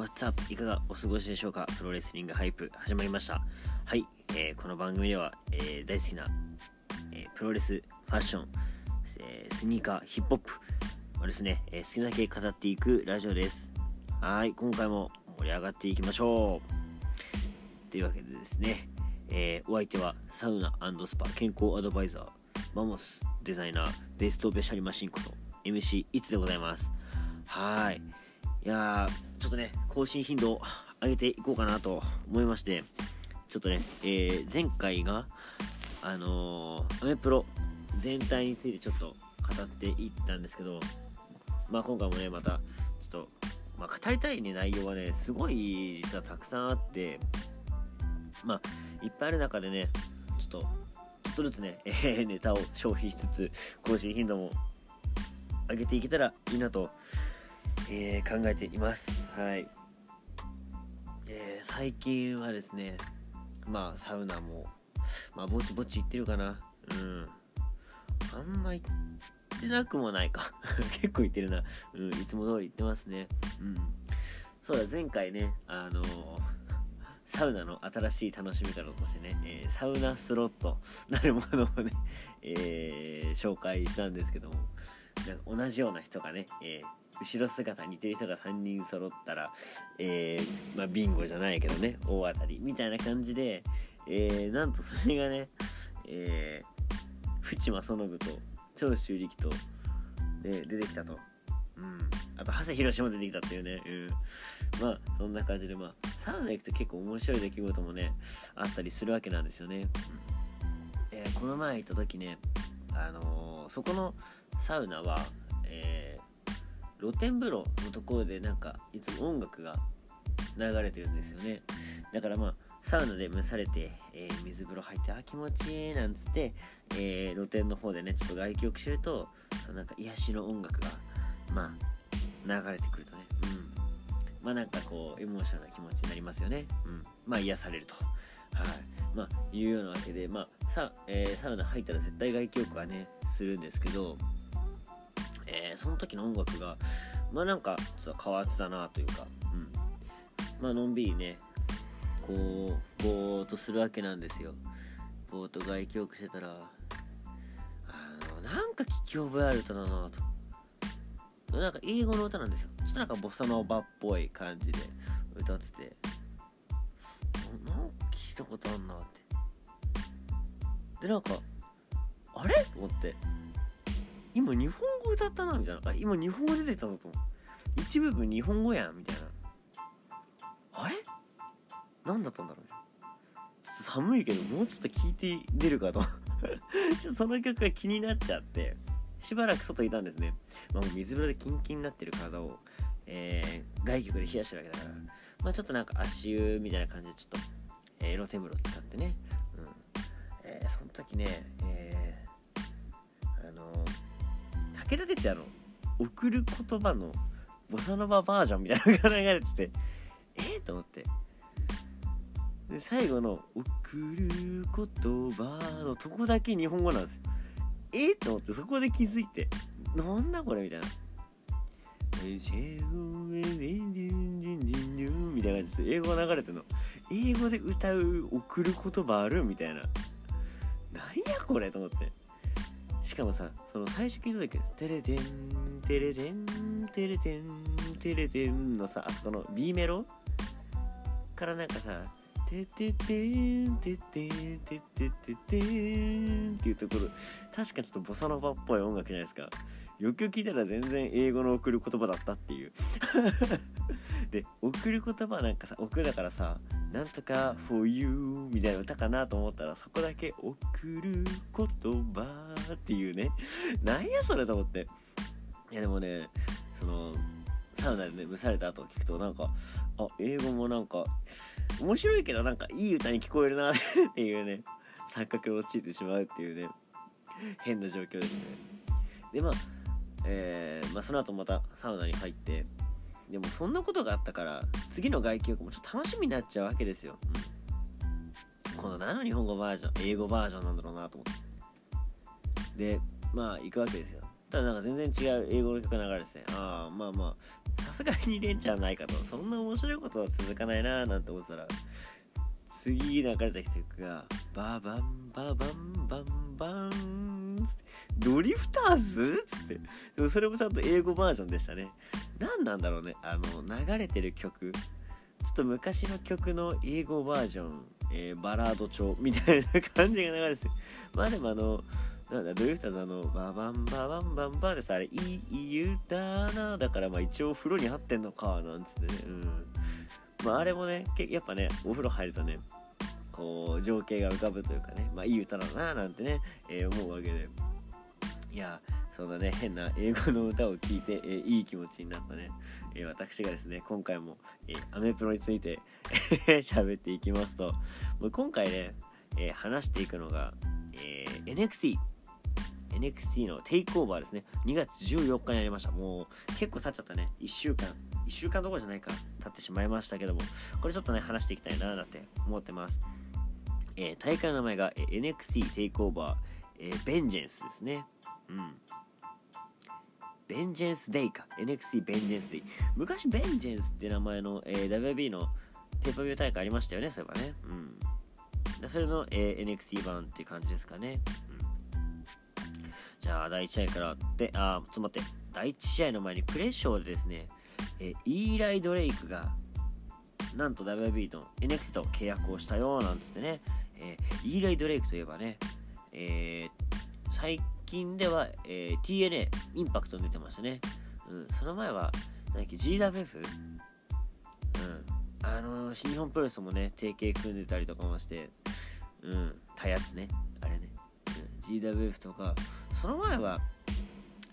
What's up? いかがお過ごしでしょうか？プロレスリングハイプ始まりました。はい、えーこの番組では、えー大好きな、えープロレス、ファッション、えースニーカー、ヒップホップをですね、え好きなだけ語っていくラジオです。はい、今回も盛り上がっていきましょう。というわけでですね、えお相手はサウナスパ健康アドバイザー、マモスデザイナー、ベストベシャリマシンこと MC いつでございます。はい。いやーちょっとね更新頻度を上げていこうかなと思いましてちょっとね、えー前回があのーアメプロ全体についてちょっと語っていったんですけどまあ今回もねまたちょっと、まあ、語りたい、ね、内容はねすごい実はたくさんあってまあいっぱいある中でねちょっとちょっとずつね、えーネタを消費しつつ更新頻度も上げていけたらいいなとえー考えています。はい、えー最近はですねまあサウナもまあぼちぼち行ってるかな。うん。あんま行ってなくもないか。結構行ってるな。うんいつも通り行ってますね。うん。そうだ前回ねあのーサウナの新しい楽しみ方としてね、えーサウナスロットなるものをね、えー紹介したんですけども。同じような人がね、えー後ろ姿似てる人が3人揃ったら、えーまあ、ビンゴじゃないけどね大当たりみたいな感じで、えーなんとそれがね、えー、淵正信と長州力と、ね、出てきたと、うん、あと長谷博も出てきたっていうね、うん、まあそんな感じでまあサウナ行くと結構面白い出来事もねあったりするわけなんですよね、うん。えこの前行った時ねあのそこのサウナは、えー露天風呂のところでなんかいつも音楽が流れてるんですよね。だからまあサウナで蒸されて、えー水風呂入ってあ気持ちいいなんつって、えー露天の方でねちょっと外気浴してるとそのなんか癒しの音楽がまあ流れてくるとね。うん。まあなんかこうエモーショナルな気持ちになりますよね。うん。まあ癒されると。はい。まあいうようなわけでまあさ、えーサウナ入ったら絶対外気浴はねするんですけどえーその時の音楽がまあなんかちょっと変わってたなというか、うん、まあのんびりねこうぼーっとするわけなんですよ。ぼーっと外気浴してたらあのなんか聞き覚えある歌だなと。なんか英語の歌なんですよ。ちょっとなんかボサノバっぽい感じで歌ってて。聞いたことあんなって。でなんかあれ？と思って。今日本語歌ったなみたいな。あ今日本語出てきたぞと思う。一部分日本語やんみたいな。あれ？何だったんだろうみたいな。ちょっと寒いけどもうちょっと聞いて出るかと。ちょっとその曲が気になっちゃって。しばらく外いたんですね、まあ、水風呂でキンキンになってる体を、えー外気浴で冷やしてるわけだから、まあ、ちょっとなんか足湯みたいな感じでちょっと、えー露天風呂使ってね、うん。えーその時ね、えーあの武田鉄矢の送る言葉のボサノババージョンみたいなのが流れてて えー、と思って。で最後の「送る言葉」のとこだけ日本語なんですよ。えー、と思ってそこで気づいてなんだこれみたいな。みたいな感じで英語が流れてるの？英語で歌う送る言葉ある？みたいな。なんやこれ？と思って。しかもさその最初聞いた時「テレテンテレテンテレテンテレテン」のさあそこの B メロ？からなんかさ「テテテンテテンテテテテン」っていうところ確かちょっとボサノバっぽい音楽じゃないですかよく聞いたら全然英語の送る言葉だったっていう。で送る言葉なんかさ送るだからさなんとか for you みたいな歌かなと思ったらそこだけ送る言葉っていうね。なんやそれと思って。いやでもねそのサウナでね蒸された後聞くとなんかあ英語もなんか面白いけどなんかいい歌に聞こえるな っていうね錯覚に陥ってしまうっていうね変な状況ですね。でまあえーまあ、その後またサウナに入ってでもそんなことがあったから次の外気浴もちょっと楽しみになっちゃうわけですよ、うん、この何の日本語バージョン英語バージョンなんだろうなと思って。でまあ行くわけですよ。ただなんか全然違う英語の曲流れててああまあまあさすがに連チャンないかと。そんな面白いことは続かないなーなんて思ってたら次流れた曲がバーバンババンバンバンドリフターズ？つって。でもそれもちゃんと英語バージョンでしたね。何なんだろうね。あの流れてる曲。ちょっと昔の曲の英語バージョン、えー、バラード調みたいな感じが流れて。てまあでもあのなんだドリフターズあのババンババンバンバンでさあれいい歌なだからまあ一応風呂に入ってんのかなんつってねうんまあ、あれもねやっぱねお風呂入るとねこう情景が浮かぶというかねまあいい歌だななんてね、えー、思うわけでいやそんなね変な英語の歌を聴いて、えー、いい気持ちになったね、えー、私がですね今回も、えアメプロについて喋っていきますと。もう今回ね、え話していくのが、え NXT NXT のテイクオーバーですね。2月14日になりました。もう結構経っちゃったね。1週間。1週間どころじゃないか。経ってしまいましたけども。これちょっとね話していきたいななんて思ってます、え、大会の名前が、NXT テイクオーバー、えー、ベンジェンスですね。うん。ベンジェンスデイか。NXT ベンジェンスデイ。昔ベンジェンスって名前の、えー、WB のペーパービュー大会ありましたよねそういえばね。うん。それの、えー、NXT 版っていう感じですかね、うん、じゃあ第1試合からであちょっと待って。第1試合の前にプレッショーでですねえイーライ・ドレイクがなんと WB と NXT と契約をしたよなんつってね、えー、イーライ・ドレイクといえばね、えー、最近では、えー、TNA インパクト出てましたね、うん、その前は何だっけ GWF? うんあの新日本プロレスもね提携組んでたりとかもしてうんたやつねあれね、うん、GWF とかその前は、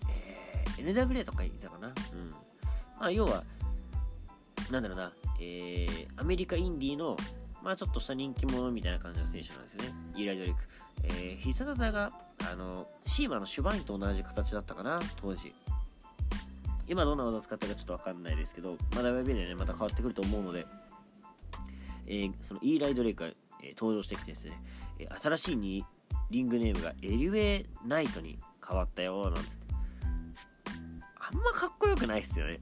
えー、NWA とかいたかな。うんまあ、要は、なんだろうな、えー、アメリカインディーの、まあ、ちょっとした人気者みたいな感じの選手なんですよね。イーライドリック。えー、必殺技が、あの、シーマのシュバインと同じ形だったかな、当時。今どんな技を使ったかちょっとわかんないですけど、まだ WB でね、また変わってくると思うので、えー、そのイーライドレイクが、えー、登場してきてですね、えー、新しいにリングネームがエリウェイナイトに変わったよ、なんつって。あんまかっこよくないっすよね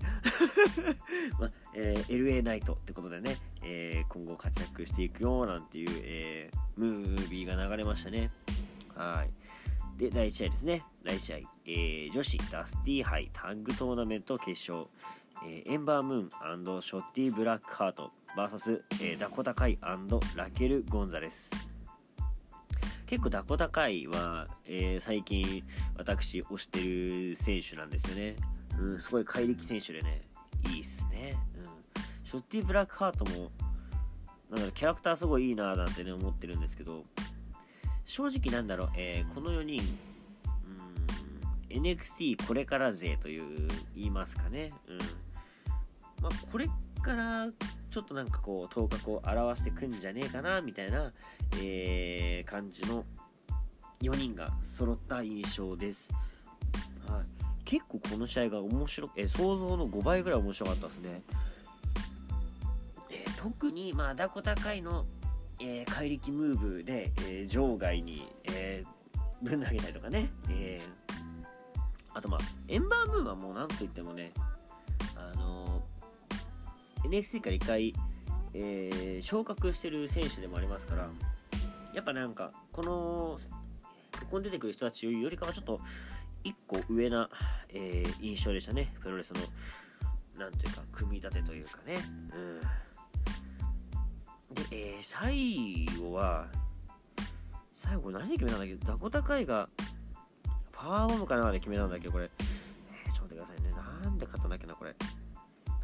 まあ、えー、LA ナイトってことでね、えー、今後活躍していくよなんていう、えー、ムービーが流れましたね。はい。で、第1試合ですね。第1試合、えー、女子ダスティーハイタッグトーナメント決勝、えー、エンバー・ムーン、ショッツィ・ブラックハート VS、えー、ダコタ・カイ、ラケル・ゴンザレス。結構ダコタカイは、えー、最近私推してる選手なんですよね。うん、すごい怪力選手でね、いいっすね。うん。ショッティ・ブラックハートも、なんだろキャラクターすごいいいなーなんてね、思ってるんですけど、正直なんだろう、えー、この4人、うん、NXT これから勢という、言いますかね。うん。まあ、これからちょっとなんかこう、頭角を表してくんじゃねえかな、みたいな、えー、感じの4人が揃った印象です。はい。結構この試合が面白え想像の5倍ぐらい面白かったですね、えー、特に、まあ、ダコ高いの、えー、怪力ムーブで、え、場外に、え、ぶん投げたりとかね、え、あとまあエンバームーンはもう何と言ってもね NXT から1回、えー、昇格してる選手でもありますからやっぱなんかこのここに出てくる人たちよりかはちょっと1個上な、えー、印象でしたね。プロレスのなんというか組み立てというかね。うん。で、えー、最後は最後何で決めたんだっけ？ダコタカイがパワーボムかなで決めたんだっけ？これ、えー、ちょっと待ってくださいね。なんで勝ったんだっけなこれ。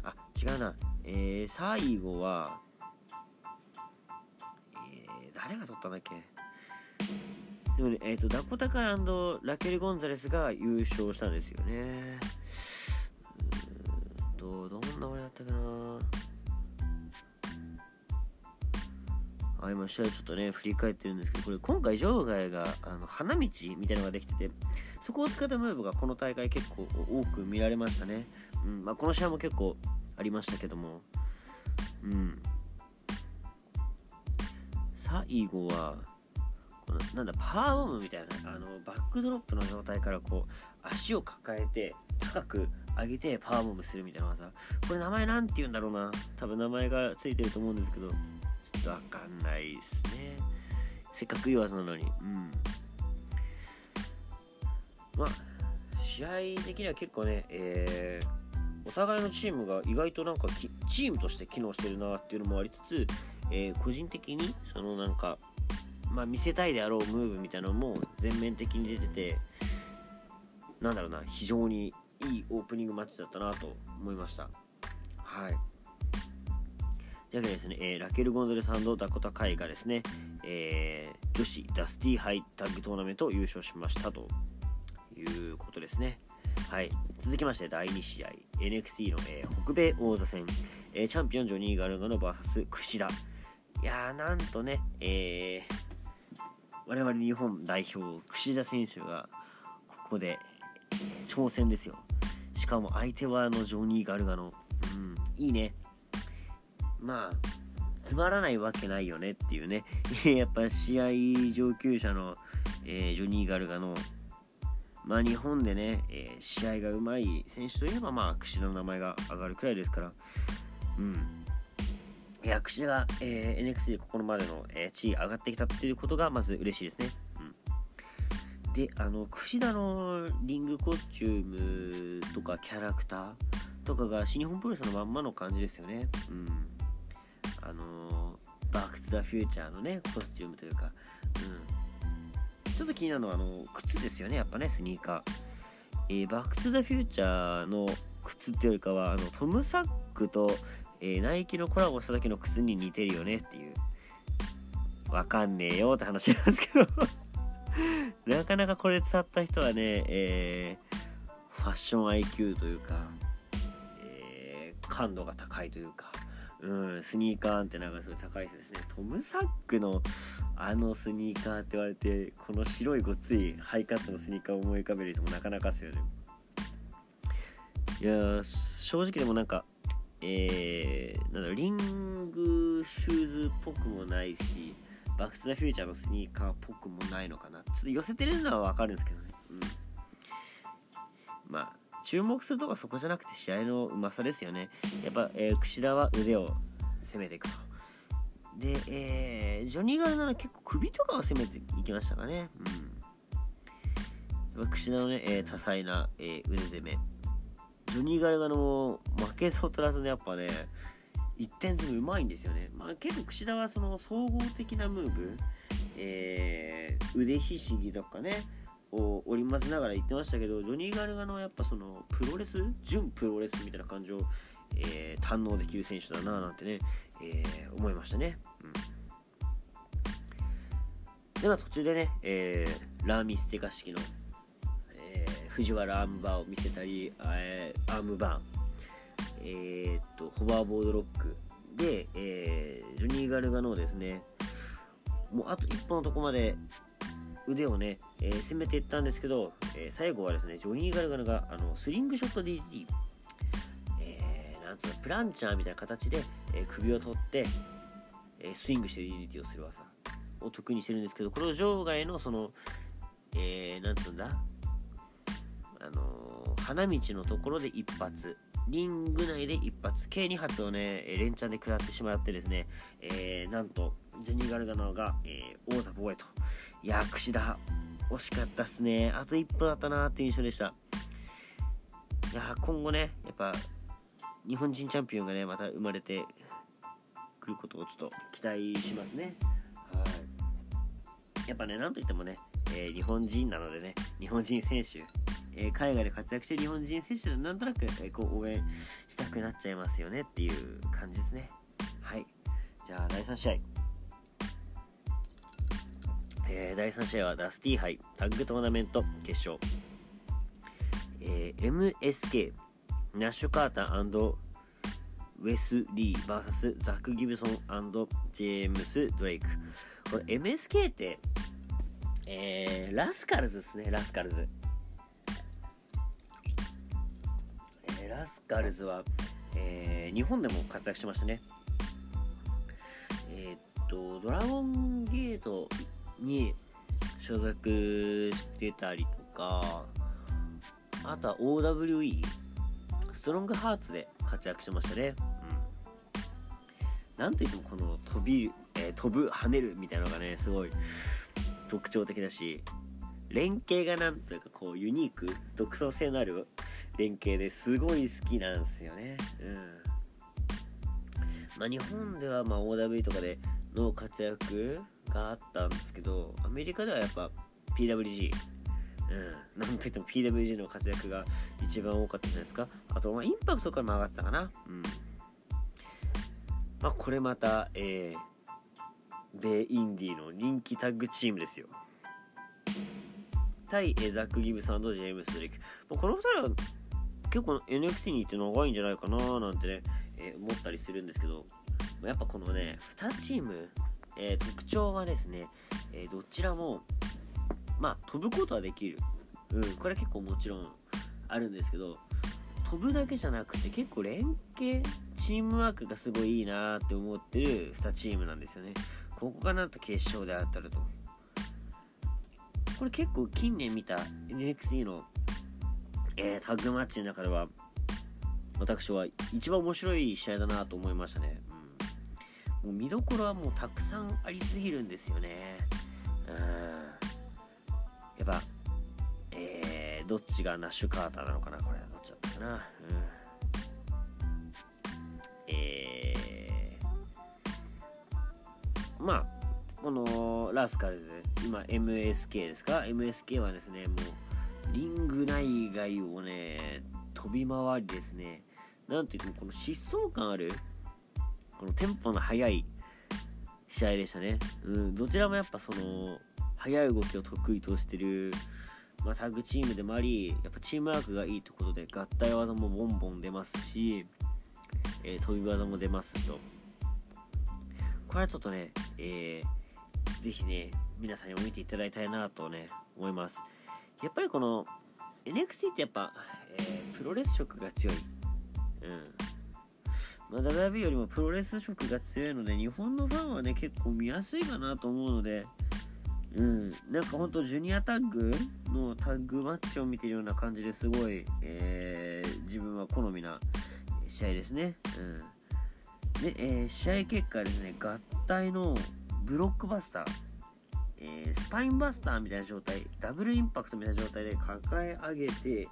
あ違うな。えー、最後はえー、誰が取ったんだっけ？でもね、えっ、ー、と、ダコタカラケル・ゴンザレスが優勝したんですよね。うんと、どんな俺だったかな？あ、今試合ちょっとね、振り返ってるんですけど、これ今回場外があの花道みたいなのができてて、そこを使ったムーブがこの大会結構多く見られましたね。うんまあ、この試合も結構ありましたけども、うん。最後は、このなんだパワーボムみたいなあのバックドロップの状態からこう足を抱えて高く上げてパワーボムするみたいな技これ名前なんて言うんだろうな。多分名前がついてると思うんですけどちょっとわかんないですね。せっかくいい技なのに。うん。まあ試合的には結構ね、えー、お互いのチームが意外となんかチームとして機能してるなっていうのもありつつ、えー、個人的にそのなんか、まあ、見せたいであろうムーブみたいなのも全面的に出ててなんだろうな非常にいいオープニングマッチだったなと思いましたはいというわけですね、えー、ラケル・ゴンザレスダコタ・カイがですね、えー、女子ダスティハイタッグトーナメントを優勝しましたということですね。はい、続きまして第2試合。NXT の、えー、北米王座戦、えー、チャンピオンジョニー・ガルガの VS 櫛田。いやーなんとね、えー、我々日本代表櫛田選手がここで挑戦ですよ。しかも相手はあのジョニー・ガルガのうんいいね。まあつまらないわけないよねっていうね。やっぱ試合上級者の、え、ジョニー・ガルガのまあ、日本でね、えー、試合がうまい選手といえば、まあ、櫛田の名前が上がるくらいですから、うん。いや、櫛田が、えー、NXT でここまでの、えー、地位上がってきたっていうことが、まず嬉しいですね。うん。で、あの、櫛田のリングコスチュームとかキャラクターとかが新日本プロレスのまんまの感じですよね。うん。あのバーク・ツ・ザ・フューチャーのね、コスチュームというか、うん。ちょっと気になるのはあの靴ですよねやっぱねスニーカー、えー、バック・トゥ・ザ・フューチャーの靴っていうよりかはあのトム・サックと、えー、ナイキのコラボした時の靴に似てるよねっていう。わかんねえよって話なんですけど。なかなかこれ伝った人はね、えー、ファッション IQ というか、えー、感度が高いというか。うん、スニーカーってなんかすごい高いですね。トム・サックのあのスニーカーって言われてこの白いごついハイカットのスニーカーを思い浮かべる人もなかなかですよね。いや正直でもなんかえー、なんだリングシューズっぽくもないしバックス・ザ・フューチャーのスニーカーっぽくもないのかな。ちょっと寄せてるのはわかるんですけどね。うん。まあ注目するとこはそこじゃなくて試合のうまさですよね。やっぱ、えー、櫛田は腕を攻めていくと。で、えー、ジョニー・ガルなら結構首とかを攻めていきましたかね。うん。櫛田のね、えー、多彩な、えー、腕攻め。ジョニー・ガルガの負けず劣らずでやっぱね、1点ずつうまいんですよね。まあ、結構櫛田はその総合的なムーブ、えー、腕ひしぎとかね、を織り交ぜながら言ってましたけどジョニー・ガルガのやっぱそのプロレス？純プロレスみたいな感情を、えー、堪能できる選手だななんてね、えー、思いましたね、うん、では途中でね、えー、ラーミステカ式の、え藤原アームバーを見せたり、えアームバーえっとホバーボードロック。で、えジョニー・ガルガのですねもうあと一歩のとこまで腕をね、えー、攻めていったんですけど、えー、最後はですね、ジョニー・ガルガルがあのスリングショット DDT、えー、なんつうの、プランチャーみたいな形で、えー、首を取って、えー、スイングして DDT をする技を得意にしてるんですけど、これを場外のその、えー、なんつうんだ、あの、花道のところで一発、リング内で一発、計2発をね、連チャンで食らってしまってですね、えー、なんと、ジョニー・ガルガナが、えー、王座防衛といや櫛田惜しかったっすねあと一歩だったなっていう印象でしたいや今後ねやっぱ日本人チャンピオンがねまた生まれてくることをちょっと期待しますねはいやっぱねなんといってもね、えー、日本人なのでね日本人選手えー、海外で活躍してる日本人選手でなんとなく、えー、こう応援したくなっちゃいますよねっていう感じですね。はい。じゃあ、第3試合。えー、第3試合はダスティー杯タッグトーナメント決勝、えー、MSK ナッシュ・カーターウェス・リー VS ザック・ギブソンジェームス・ドレイク。これ MSK って、えー、ラスカルズですねラスカルズ、えー、ラスカルズは、えー、日本でも活躍しましたね。えー、っとドラゴンゲートに、所属してたりとかあとは OWE ストロングハーツで活躍しましたね。うん。なんといってもこの飛び、えー、飛ぶ跳ねるみたいなのがねすごい特徴的だし連携がなんというかこうユニーク独創性のある連携ですごい好きなんですよね。うん。まあ日本ではま OWE とかでの活躍があったんですけどアメリカではやっぱ PWG うん、なんといっても PWG の活躍が一番多かったじゃないですか。あと、まあ、インパクトからも上がってたかな。うん。まあこれまたえー、米インディの人気タッグチームですよ。対、ザック・ギブサンとジェームス・ドレイク、まあ、この2人は結構 NXT に行って長いんじゃないかななんてね、えー、思ったりするんですけど。やっぱこのね2チーム、えー、特徴はですね、えどちらもまあ飛ぶことはできる、うん、これは結構もちろんあるんですけど飛ぶだけじゃなくて結構連携チームワークがすごいいいなって思ってる2チームなんですよね。ここがなんと決勝であったると。これ結構近年見た NXT の、えー、タッグマッチの中では私は一番面白い試合だなと思いましたね、もう見どころはもうたくさんありすぎるんですよね。うん。やっぱえー、どっちがナッシュカーターなのかなこれ。どっちだったかな。うん。えー、まあこのラスカルズ今 MSK ですか？MSK はですねもうリング内外をね飛び回りですね。なんといってもこの疾走感あるこのテンポの速い試合でしたね、うん、どちらもやっぱその速い動きを得意としてる、まあ、タッグチームでもありやっぱチームワークがいいということで合体技もボンボン出ますし、えー、飛び技も出ますしとこれはちょっとね、えーぜひね、皆さんにも見ていただきたいなとね、思います。やっぱりこの NXT ってやっぱ、えー、プロレス色が強い。うん。まあ、WB よりもプロレス色が強いので、日本のファンはね、結構見やすいかなと思うので、うん、なんかほんとジュニアタッグのタッグマッチを見てるような感じですごい、えー、自分は好みな試合ですね。うん、で、えー、試合結果ですね、合体のブロックバスター、えー、スパインバスターみたいな状態ダブルインパクトみたいな状態で抱え上げて、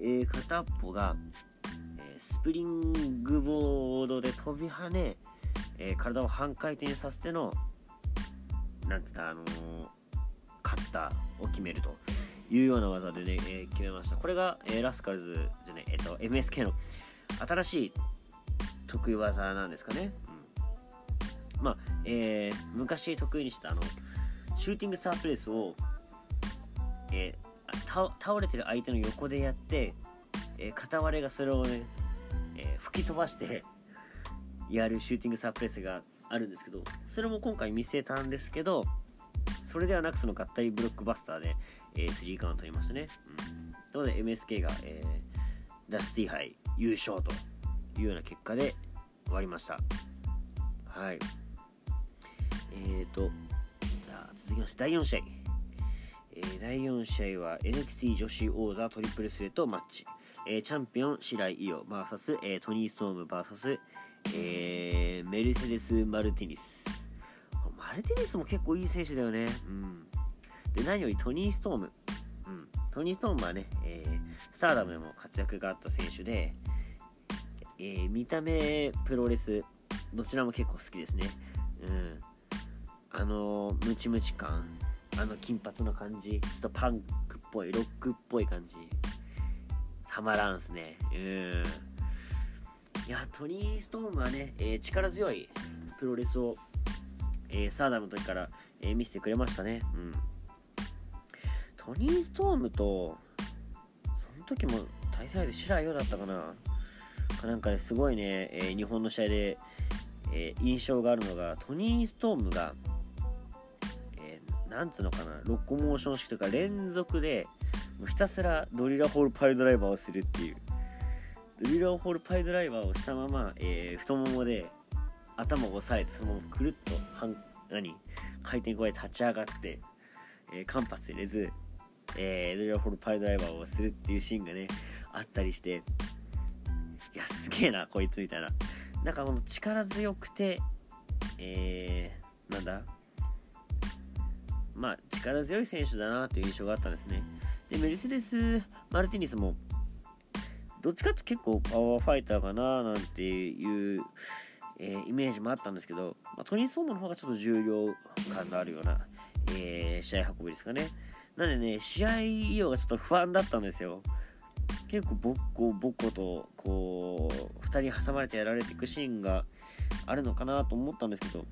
え、片っぽが、スプリングボードで飛び跳ね、え体を半回転させてのなんてあのカッターを決めるというような技でね、え決めました。これが、えラスカルズじゃねえっと MSK の新しい得意技なんですかね、まあ、えー、昔得意にしたあのシューティングスタープレスを、えー、倒れてる相手の横でやって、えー、片割れがそれをね、え吹き飛ばしてやるシューティングスタープレスがあるんですけどそれも今回見せたんですけどそれではなくその合体ブロックバスターで、えー、3カウント取りましたね。うん、なので MSK が、えー、ダスティ杯優勝というような結果で終わりました。はい。えーと、じゃあ続きまして第4試合。えー、第4試合は NXT 女子王座トリプルスレットマッチ。えー、チャンピオン白井伊代 VS、えー、トニー・ストーム VS、えー、メルセデス・マルティニス。マルティニスも結構いい選手だよね。うん。で、何よりトニー・ストーム。うん。トニー・ストームはね、えー、スターダムでも活躍があった選手で、えー、見た目、プロレス、どちらも結構好きですね。うん。あのムチムチ感あの金髪の感じちょっとパンクっぽいロックっぽい感じたまらんすね。うん。いやトニー・ストームはね、えー、力強いプロレスを、えー、サーダムの時から、えー、見せてくれましたね。うん。トニー・ストームとその時も対戦相手白井優だったかな。かなんかですごいね、え日本の試合で、え印象があるのがトニー・ストームがえなんつうのかなロコモーション式とか連続でひたすらドリラホールパイドライバーをするっていう。ドリラホールパイドライバーをしたまま、えー、太ももで頭を押さえてそのままくるっと半何回転加え立ち上がってえー、間髪入れず、えー、ドリア・ホールパイドライバーをするっていうシーンがねあったりしていやすげえなこいつみたいな。なんかこの力強くてえー、なんだ？まあ力強い選手だなという印象があったんですね。でメルセデス・マルティニスもどっちかって結構パワーファイターかななんていう、えー、イメージもあったんですけど、まあ、トニー・ソーマの方がちょっと重量感のあるような、えー、試合運びですかね。なんでね試合利用がちょっと不安だったんですよ。結構ボッコボッコとこう2人挟まれてやられていくシーンがあるのかなと思ったんですけど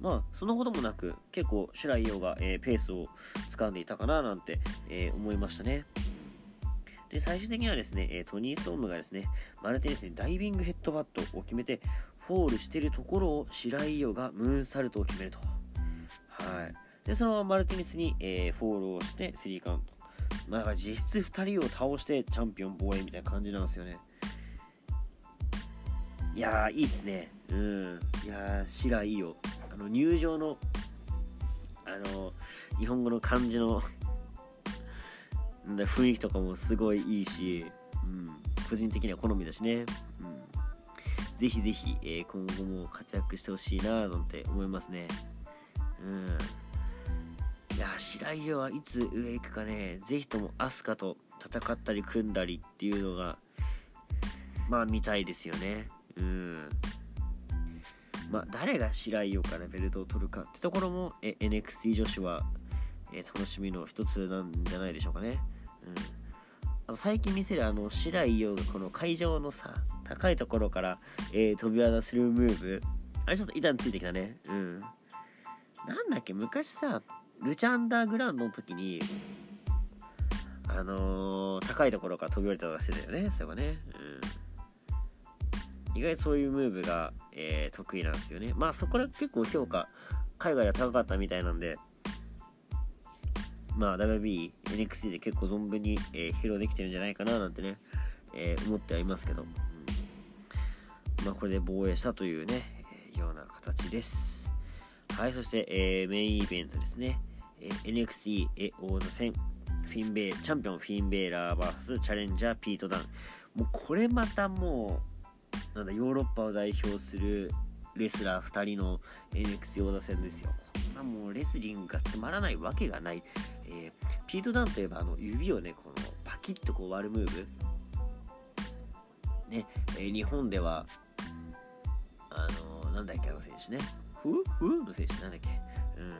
まあそのこともなく結構紫雷イオが、えー、ペースを掴んでいたかななんて、えー、思いましたね。で最終的にはですね、えトニー・ストームがですねマルティネスにダイビングヘッドバットを決めてフォールしているところを紫雷イオがムーンサルトを決めると。はい。でそのままマルティネスに、えー、フォールをしてスリーカウント。まあ、実質2人を倒してチャンピオン防衛みたいな感じなんですよね。いやーいいっすね。うん。いやーシラいいよあの入場のあの日本語の漢字の雰囲気とかもすごいいいし、うん、個人的には好みだしね、うん、ぜひぜひ、えー、今後も活躍してほしいななんて思いますね。うん。いや白井はいつ上行くかね。ぜひとも飛鳥と戦ったり組んだりっていうのがまあ見たいですよね。うん。まあ誰が白井からベルトを取るかってところもえ NXT 女子は、え、楽しみの一つなんじゃないでしょうかね。うん。あと最近見せるあの白井陽がこの会場のさ高いところから、えー、飛び技するムーブ。あれちょっと板についてきたね。うん。なんだっけ昔さルチャンダーグランドの時にあのー、高いところから飛び降りたりとかしてたよねそういえばね、うん、意外とそういうムーブが、えー、得意なんですよね。まあそこで結構評価海外では高かったみたいなんでまあ WB、NXT で結構存分に、えー、披露できてるんじゃないかななんてね、えー、思ってはいますけど、うん、まあこれで防衛したというね、えー、ような形です。はいそして、え、メインイベントですね。え NXT 王座戦。フィンベチャンピオンフィンベーラー VS チャレンジャーピートダン。もうこれまたもうなんだヨーロッパを代表するレスラー2人の NXT 王座戦ですよ。こんなもうレスリングがつまらないわけがない、えー、ピートダンといえばあの指をねこのパキッとこう割るムーブ。ね、えー、日本ではあのー、なんだっけあの選手ね。フーフーの選手なんだっけ。うん。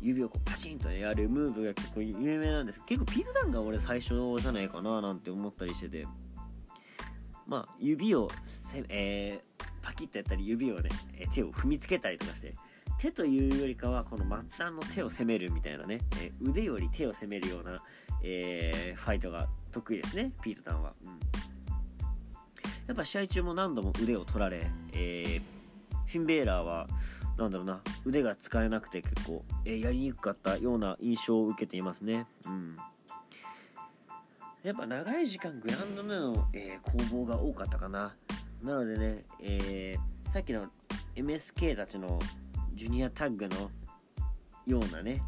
指をこうパチンとやるムーブが結構有名なんです。結構ピートダンが俺最初じゃないかななんて思ったりしてて。まあ指をせ、えー、パキッとやったり指をね手を踏みつけたりとかして手というよりかはこの末端の手を攻めるみたいなね、えー、腕より手を攻めるような、えー、ファイトが得意ですねピートダウンは、うん、やっぱ試合中も何度も腕を取られ、えフィンベーラーはなんだろうな腕が使えなくて結構、え、やりにくかったような印象を受けていますね。うん。やっぱ長い時間グラウンドでの、えー、攻防が多かったかな。なのでね、えー、さっきの MSK たちのジュニアタッグのようなね、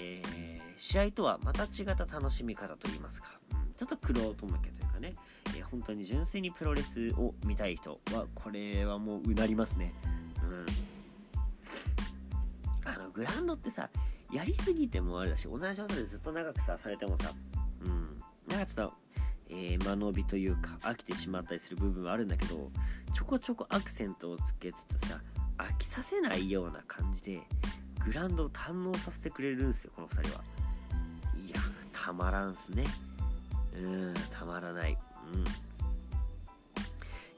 えー、試合とはまた違った楽しみ方といいますか、うん、ちょっと苦労と向けというかね、えー、本当に純粋にプロレスを見たい人はこれはもううなりますね。うんあのグラウンドってさやりすぎてもあれだし同じ技でずっと長くさされてもさうんなんかちょっと、えー、間延びというか飽きてしまったりする部分はあるんだけどちょこちょこアクセントをつけつつさ飽きさせないような感じでグランドを堪能させてくれるんですよこの2人は。いやたまらんすね。うんたまらない。うん。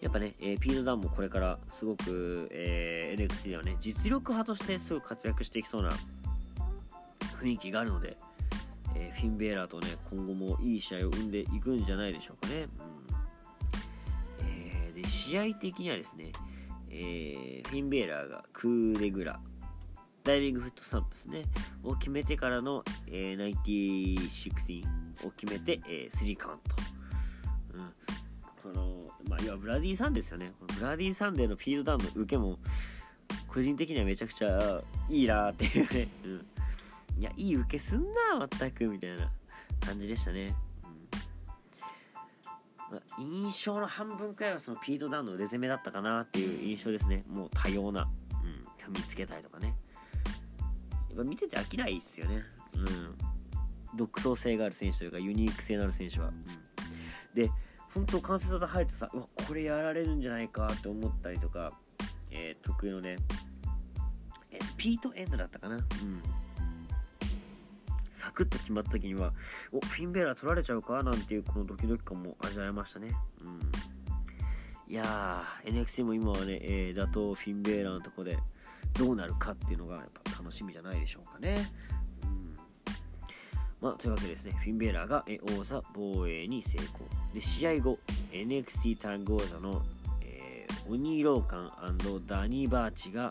やっぱね、えー、ピートダウンもこれからすごく、えー、NXT ではね、実力派としてすごく活躍していきそうな雰囲気があるので、えー、フィンベーラーとね、今後もいい試合を生んでいくんじゃないでしょうかね。うんえー、で試合的にはですね、えー、フィン・ベイラーがクーデグラ、ダイビングフットスタンプですね、を決めてからの、えー、1916を決めて、えー、3カウント。うん、このまあ、要はブラディサンデーですよね。ブラディサンデーのフィードダウンの受けも、個人的にはめちゃくちゃいいなっていうね。うん。いやいい受けすんな全くみたいな感じでしたね、うん、印象の半分くらいはそのピートダウンの腕攻めだったかなっていう印象ですね。もう多様な、うん、踏みつけたりとかね。やっぱ見てて飽きないっすよね。うん。独創性がある選手というかユニーク性のある選手は、うん、で本当関節技入るとさうわこれやられるんじゃないかって思ったりとか、えー、得意のね、え、ピートエンドだったかな。うん。サクッと決まった時にはおフィン・ベイラー取られちゃうか？なんていうこのドキドキ感も味わえましたね。うん。いやー NXT も今はね、えー、打倒フィン・ベイラーのとこでどうなるかっていうのがやっぱ楽しみじゃないでしょうかね。まあ、というわけでですね、フィン・ベイラーが王座防衛に成功。で、試合後、NXT タッグ王座の、えー、オニー・ローカン、ダニー・バーチが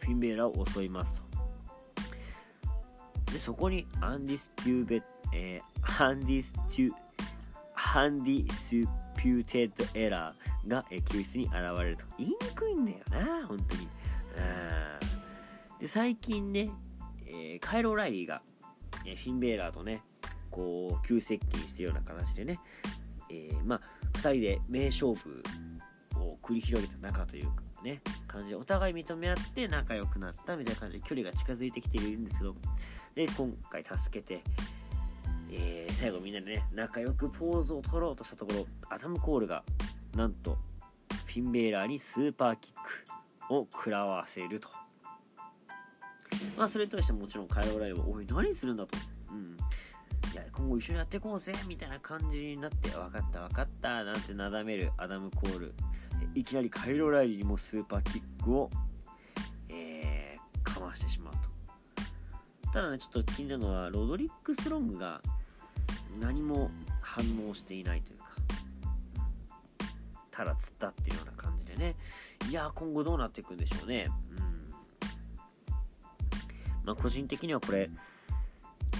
フィン・ベイラーを襲いますと。で、そこにアンディス・テューベえー、アンディス・テュアンディスピューテッド・エラが、えー、救出に現れると。言いにくいんだよな、本当に。で、最近ね、えー、カイル・オライリーがえフィン・ベイラーとねこう急接近してるような形でね、えー、まあ2人で名勝負を繰り広げた仲というかね感じでお互い認め合って仲良くなったみたいな感じで距離が近づいてきているんですけどで今回助けて、えー、最後みんなでね仲良くポーズを取ろうとしたところアダム・コールがなんとフィンベーラーにスーパーキックを食らわせると。まあそれに対してもちろんカイロライは「おい何するんだ」と。うん。いや今後一緒にやっていこうぜみたいな感じになって分かった分かったなんてなだめるアダム・コール。いきなりカイロ・ライリーにもスーパーキックを、えー、かましてしまうとただねちょっと気になるのはロドリック・スロングが何も反応していないというかただ釣ったっていうような感じでねいや今後どうなっていくんでしょうねうんまあ、個人的にはこれ、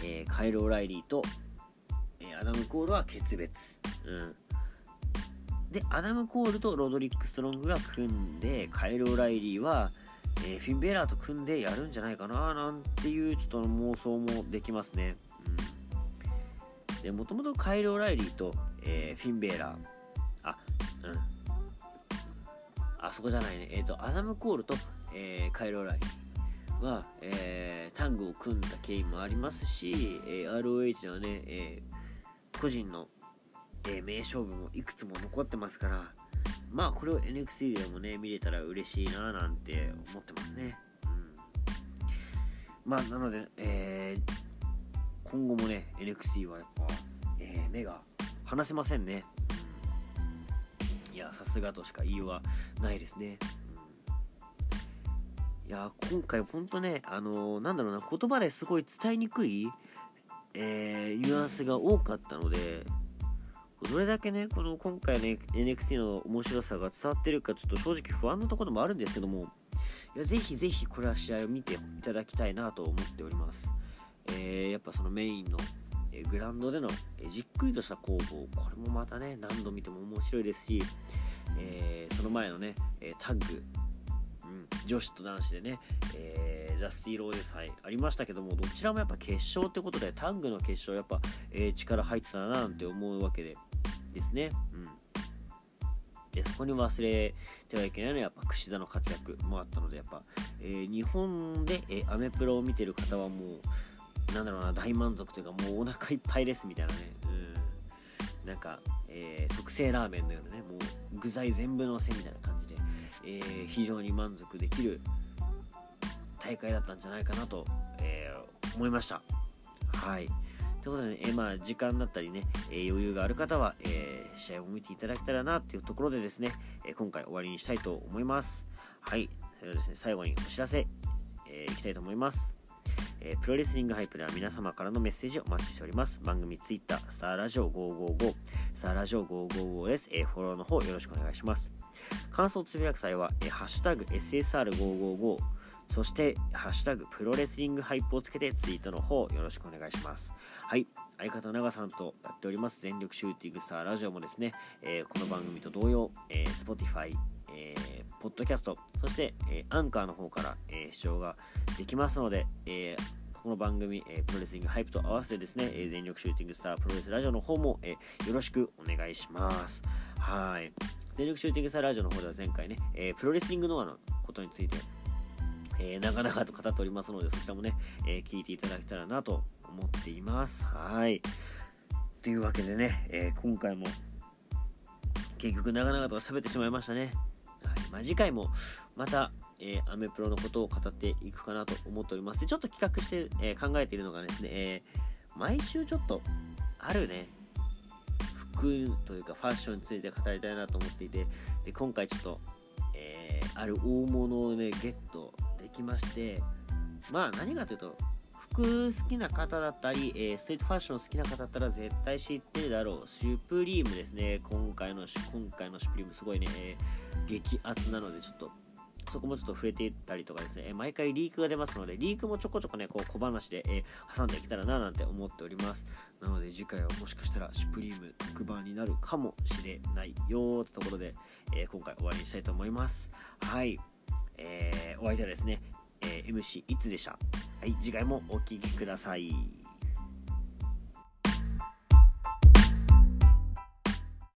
えー、カイル・オライリーと、えー、アダム・コールは決別。うん。で、アダム・コールとロドリック・ストロングが組んで、カイル・オライリーは、えー、フィン・ベーラーと組んでやるんじゃないかな、なんていうちょっと妄想もできますね。うん。で、もともとカイル・オライリーと、えー、フィン・ベーラー、あ、うん。あそこじゃないね。えっ、ー、と、アダム・コールと、え、カイル・オライリー。は、えー、タングを組んだ経緯もありますし、えー、ROH はね、えー、個人の、え名勝負もいくつも残ってますから、まあこれを NXT でもね、見れたら嬉しいななんて思ってますね。うん、まあなので、えー今後もね、NXT はやっぱ、え目が離せませんね。うん、いや、さすがとしか言いようはないですね。いや今回ほんとねあのー、なんだろうな言葉ですごい伝えにくい、えー、ニュアンスが多かったのでどれだけねこの今回ね NXT の面白さが伝わってるかちょっと正直不安なところもあるんですけどもいやぜひぜひこれは試合を見ていただきたいなと思っております、えー、やっぱそのメインのえグラウンドでのえじっくりとした攻防これもまたね何度見ても面白いですし、えー、その前のねタッグうん女子と男子でね、えー、ザ・スティーローデ祭ありましたけどもどちらもやっぱ決勝ってことでタングの決勝やっぱ、えー、力入ってたななんて思うわけでですね、うん、でそこに忘れてはいけないのはやっぱ櫛田の活躍もあったのでやっぱ、えー、日本で、えアメプロを見てる方はもうなんだろうな大満足というかもうお腹いっぱいですみたいなね、うん、なんか、え特製ラーメンのようなねもう具材全部のせみたいな感じでえ、非常に満足できる大会だったんじゃないかなと、えー、思いました。はい。ということでね、えー、まあ、時間だったりね、え、余裕がある方は、え、試合を見ていただけたらなっていうところでですね、え今回終わりにしたいと思います。はい。それではですね、最後にお知らせ、えいきたいと思います。えー、プロレスリングハイプでは皆様からのメッセージをお待ちしております。番組ツイッター、スターラジオ555、スターラジオ555です。えー、フォローの方よろしくお願いします。感想をつぶやく際は、えー、ハッシュタグ SSR555、そして、ハッシュタグプロレスリングハイプをつけてツイートの方よろしくお願いします。はい。相方長さんとやっております全力シューティングスターラジオもですね、えー、この番組と同様、えー、Spotify、えー、ポッドキャスト、そして、えー、アンカーの方から、えー、視聴ができますので、えー、この番組、えー、プロレスリングハイプと合わせてですね、えー、全力シューティングスタープロレスラジオの方も、えー、よろしくお願いしますはい全力シューティングスターラジオの方では前回ね、えプロレスリングノアのことについてえー、長々と語っておりますので、そちらもね、えー、聞いていただけたらなと思っています。はい。というわけでね、えー、今回も結局長々と喋ってしまいましたね。はいまあ、次回もまた、えー、アメプロのことを語っていくかなと思っております。でちょっと企画して、え、考えているのがですね、えー、毎週ちょっとあるね、服というかファッションについて語りたいなと思っていて、で今回ちょっと、えある大物をね、ゲットきましてまあ何かというと服好きな方だったり、えー、ストリートファッション好きな方だったら絶対知ってるだろうシュプリームですね今回の今回のシュプリームすごいね、えー、激アツなのでちょっとそこもちょっと触れていったりとかですね、えー、毎回リークが出ますので、リークもちょこちょこね、こう小話で、え、挟んでいけたらななんて思っております。なので次回はもしかしたらシュプリーム特番になるかもしれないよってところで、え今回終わりにしたいと思います。はい。えー、お相手はですね、えー、MC いつでした。はい、次回もお聴きください。